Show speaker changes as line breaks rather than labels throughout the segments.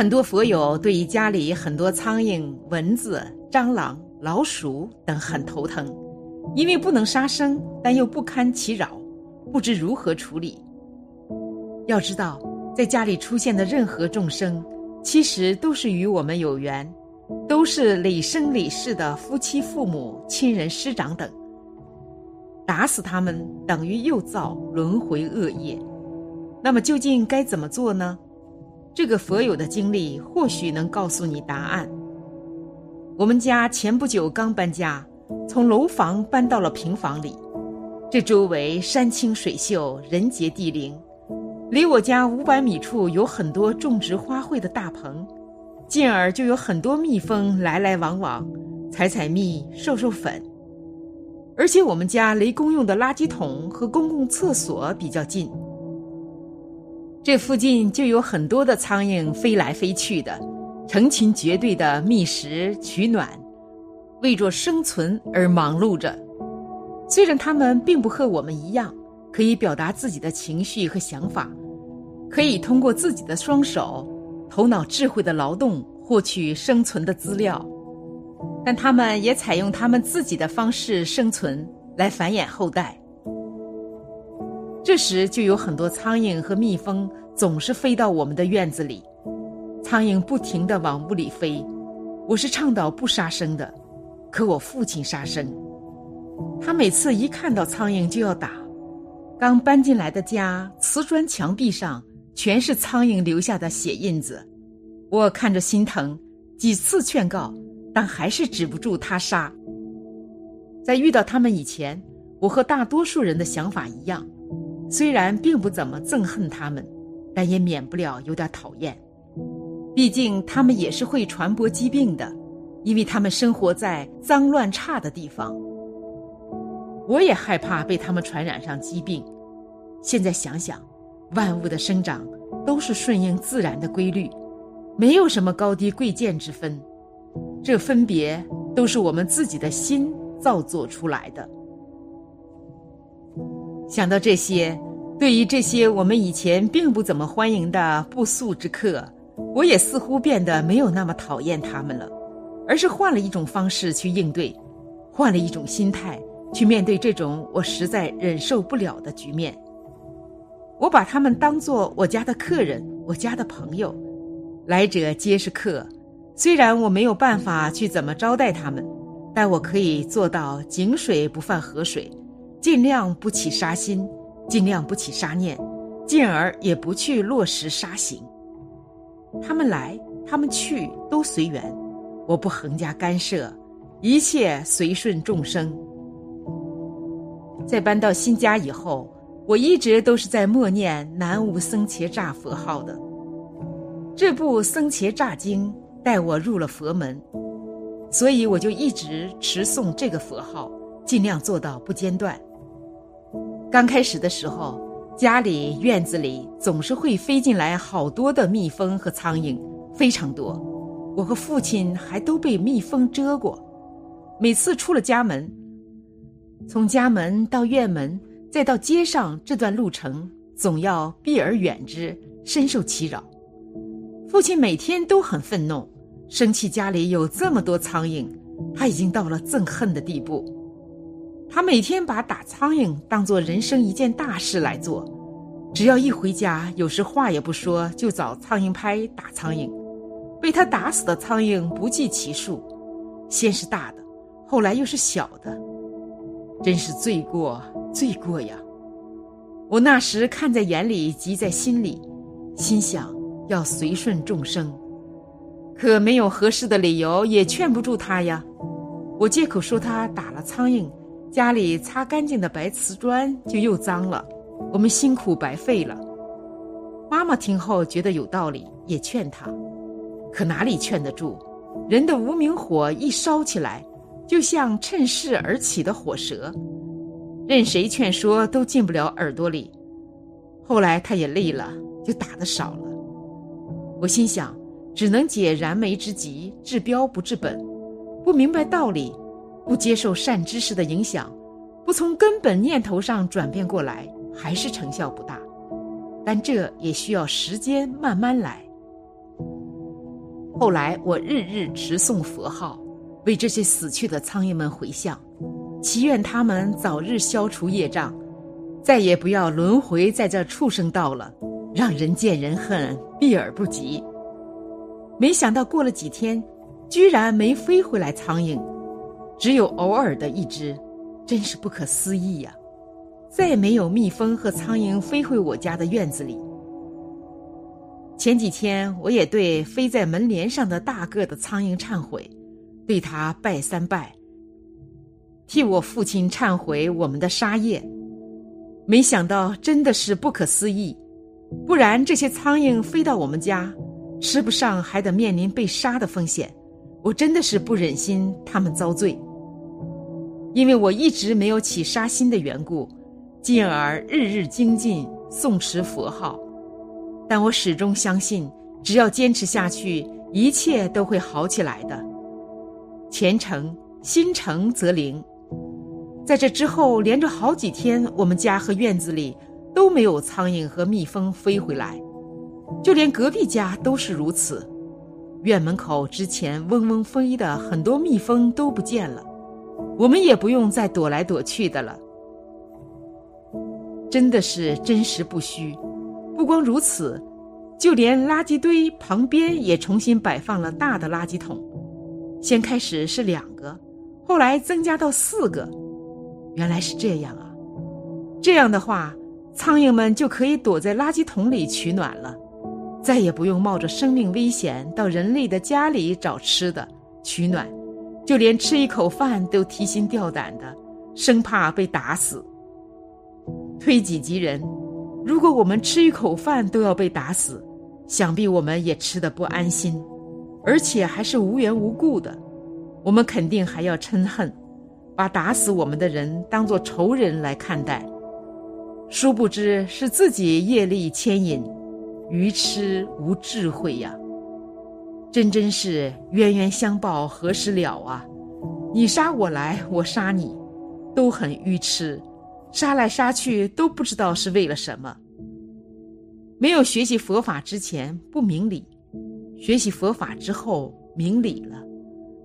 很多佛友对于家里很多苍蝇、蚊子、蟑螂、老鼠等很头疼，因为不能杀生，但又不堪其扰，不知如何处理。要知道，在家里出现的任何众生，其实都是与我们有缘，都是累生累世的夫妻、父母、亲人、师长等。打死他们等于又造轮回恶业。那么究竟该怎么做呢？这个佛友的经历或许能告诉你答案。我们家前不久刚搬家，从楼房搬到了平房里，这周围山清水秀，人杰地灵。离我家五百米处有很多种植花卉的大棚，进而就有很多蜜蜂来来往往，采采蜜，授授粉。而且我们家离公用的垃圾桶和公共厕所比较近，这附近就有很多的苍蝇飞来飞去的，成群结队的觅食取暖，为着生存而忙碌着。虽然它们并不和我们一样，可以表达自己的情绪和想法。可以通过自己的双手、头脑智慧的劳动获取生存的资料，但他们也采用他们自己的方式生存，来繁衍后代。这时就有很多苍蝇和蜜蜂总是飞到我们的院子里，苍蝇不停地往屋里飞。我是倡导不杀生的，可我父亲杀生，他每次一看到苍蝇就要打。刚搬进来的家，瓷砖墙壁上。全是苍蝇留下的血印子，我看着心疼，几次劝告，但还是止不住他杀。在遇到他们以前，我和大多数人的想法一样，虽然并不怎么憎恨他们，但也免不了有点讨厌。毕竟他们也是会传播疾病的，因为他们生活在脏乱差的地方。我也害怕被他们传染上疾病。现在想想。万物的生长都是顺应自然的规律，没有什么高低贵贱之分，这分别都是我们自己的心造作出来的。想到这些，对于这些我们以前并不怎么欢迎的不速之客，我也似乎变得没有那么讨厌他们了，而是换了一种方式去应对，换了一种心态去面对这种我实在忍受不了的局面。我把他们当做我家的客人，我家的朋友，来者皆是客。虽然我没有办法去怎么招待他们，但我可以做到井水不犯河水，尽量不起杀心，尽量不起杀念，进而也不去落实杀行。他们来，他们去，都随缘，我不横加干涉，一切随顺众生。在搬到新家以后。我一直都是在默念南无僧伽吒佛号的。这部《僧伽吒经》带我入了佛门，所以我就一直持诵这个佛号，尽量做到不间断。刚开始的时候，家里院子里总是会飞进来好多的蜜蜂和苍蝇，非常多。我和父亲还都被蜜蜂蛰过。每次出了家门，从家门到院门。再到街上这段路程，总要避而远之，深受其扰。父亲每天都很愤怒，生气家里有这么多苍蝇，他已经到了憎恨的地步。他每天把打苍蝇当做人生一件大事来做，只要一回家，有时话也不说就找苍蝇拍打苍蝇，被他打死的苍蝇不计其数，先是大的，后来又是小的，真是罪过。罪过呀！我那时看在眼里，急在心里，心想要随顺众生，可没有合适的理由，也劝不住他呀。我借口说他打了苍蝇，家里擦干净的白瓷砖就又脏了，我们辛苦白费了。妈妈听后觉得有道理，也劝他，可哪里劝得住？人的无名火一烧起来，就像趁势而起的火蛇。任谁劝说都进不了耳朵里，后来他也累了，就打的少了。我心想，只能解燃眉之急，治标不治本。不明白道理，不接受善知识的影响，不从根本念头上转变过来，还是成效不大。但这也需要时间慢慢来。后来我日日持诵佛号，为这些死去的苍蝇们回向，祈愿他们早日消除业障，再也不要轮回在这畜生道了，让人见人恨，避而不及。没想到过了几天，居然没飞回来苍蝇，只有偶尔的一只，真是不可思议呀！再没有蜜蜂和苍蝇飞回我家的院子里。前几天，我也对飞在门帘上的大个的苍蝇忏悔，对他拜三拜，替我父亲忏悔我们的杀业。没想到真的是不可思议，不然这些苍蝇飞到我们家，吃不上还得面临被杀的风险。我真的是不忍心他们遭罪，因为我一直没有起杀心的缘故，进而日日精进诵持佛号。但我始终相信，只要坚持下去，一切都会好起来的。虔诚心诚则灵。在这之后，连着好几天，我们家和院子里都没有苍蝇和蜜蜂飞回来，就连隔壁家都是如此。院门口之前嗡嗡飞的很多蜜蜂都不见了，我们也不用再躲来躲去的了。真的是真实不虚。不光如此，就连垃圾堆旁边也重新摆放了大的垃圾桶。先开始是两个，后来增加到四个。原来是这样啊！这样的话，苍蝇们就可以躲在垃圾桶里取暖了，再也不用冒着生命危险到人类的家里找吃的取暖，就连吃一口饭都提心吊胆的，生怕被打死。推己及人。如果我们吃一口饭都要被打死，想必我们也吃得不安心，而且还是无缘无故的，我们肯定还要嗔恨，把打死我们的人当作仇人来看待。殊不知是自己业力牵引，愚痴无智慧呀！真真是冤冤相报何时了啊！你杀我来，我杀你，都很愚痴。杀来杀去都不知道是为了什么。没有学习佛法之前不明理，学习佛法之后明理了，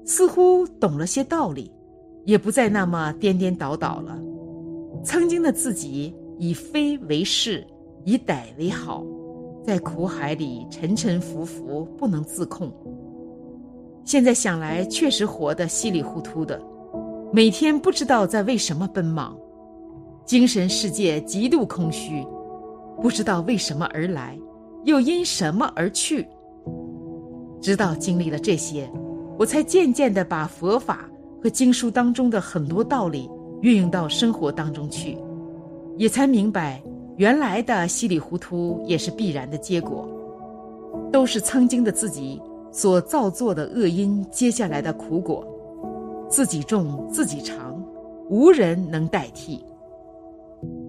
似乎懂了些道理，也不再那么颠颠倒倒了。曾经的自己以非为是，以歹为好，在苦海里沉沉浮浮不能自控。现在想来，确实活得稀里糊涂的，每天不知道在为什么奔忙。精神世界极度空虚，不知道为什么而来，又因什么而去。直到经历了这些，我才渐渐的把佛法和经书当中的很多道理运用到生活当中去，也才明白，原来的稀里糊涂也是必然的结果，都是曾经的自己所造作的恶因接下来的苦果，自己种自己尝，无人能代替。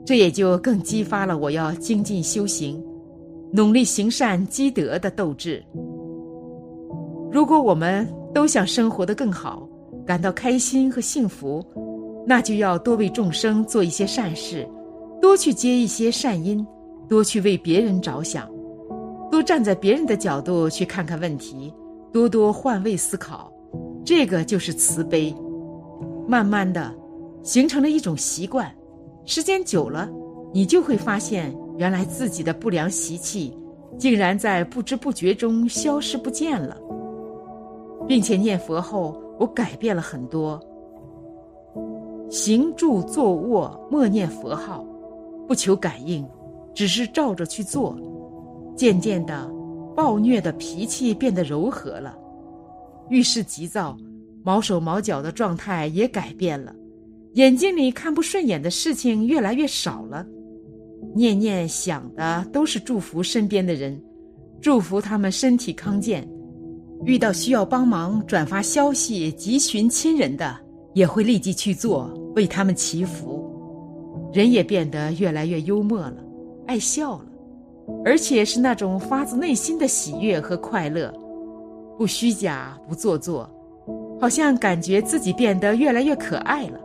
这也就更激发了我要精进修行、努力行善积德的斗志。如果我们都想生活得更好，感到开心和幸福，那就要多为众生做一些善事，多去接一些善因，多去为别人着想，多站在别人的角度去看看问题，多多换位思考。这个就是慈悲，慢慢的形成了一种习惯。时间久了，你就会发现，原来自己的不良习气，竟然在不知不觉中消失不见了，并且念佛后，我改变了很多。行住坐卧，默念佛号，不求感应，只是照着去做，渐渐的，暴虐的脾气变得柔和了，遇事急躁、毛手毛脚的状态也改变了。眼睛里看不顺眼的事情越来越少了，念念想的都是祝福身边的人，祝福他们身体康健。遇到需要帮忙转发消息、急寻亲人的，也会立即去做，为他们祈福。人也变得越来越幽默了，爱笑了，而且是那种发自内心的喜悦和快乐，不虚假，不做作，好像感觉自己变得越来越可爱了。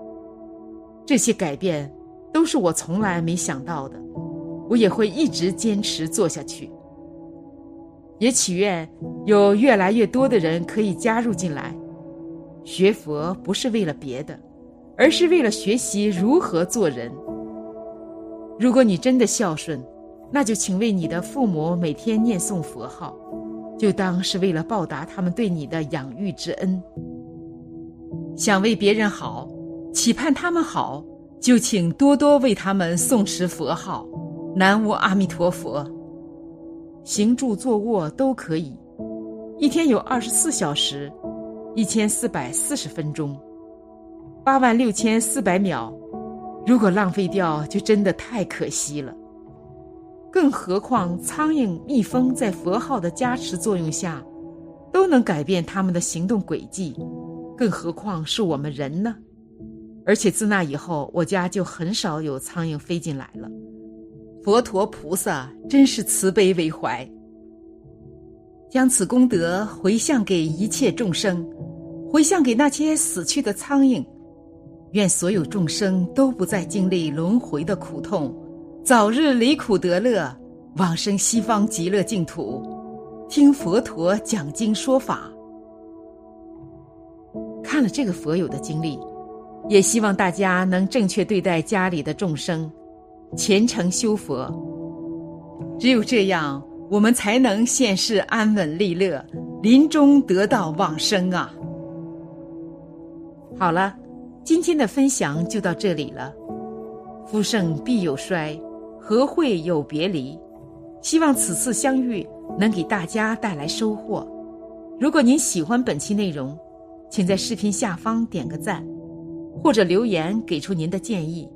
这些改变都是我从来没想到的，我也会一直坚持做下去。也祈愿有越来越多的人可以加入进来。学佛不是为了别的，而是为了学习如何做人。如果你真的孝顺，那就请为你的父母每天念诵佛号，就当是为了报答他们对你的养育之恩。想为别人好，期盼他们好，就请多多为他们诵持佛号，南无阿弥陀佛。行住坐卧都可以，一天有二十四小时，一千四百四十分钟，八万六千四百秒。如果浪费掉，就真的太可惜了。更何况，苍蝇、蜜蜂在佛号的加持作用下，都能改变他们的行动轨迹，更何况是我们人呢？而且自那以后，我家就很少有苍蝇飞进来了。佛陀菩萨真是慈悲为怀，将此功德回向给一切众生，回向给那些死去的苍蝇。愿所有众生都不再经历轮回的苦痛，早日离苦得乐，往生西方极乐净土，听佛陀讲经说法。看了这个佛友的经历，也希望大家能正确对待家里的众生，虔诚修佛。只有这样，我们才能现世安稳利乐，临终得到往生啊！好了。今天的分享就到这里了。夫盛必有衰，何会有别离？希望此次相遇能给大家带来收获。如果您喜欢本期内容，请在视频下方点个赞，或者留言给出您的建议。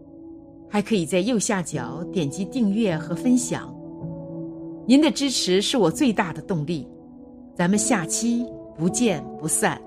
还可以在右下角点击订阅和分享。您的支持是我最大的动力。咱们下期不见不散。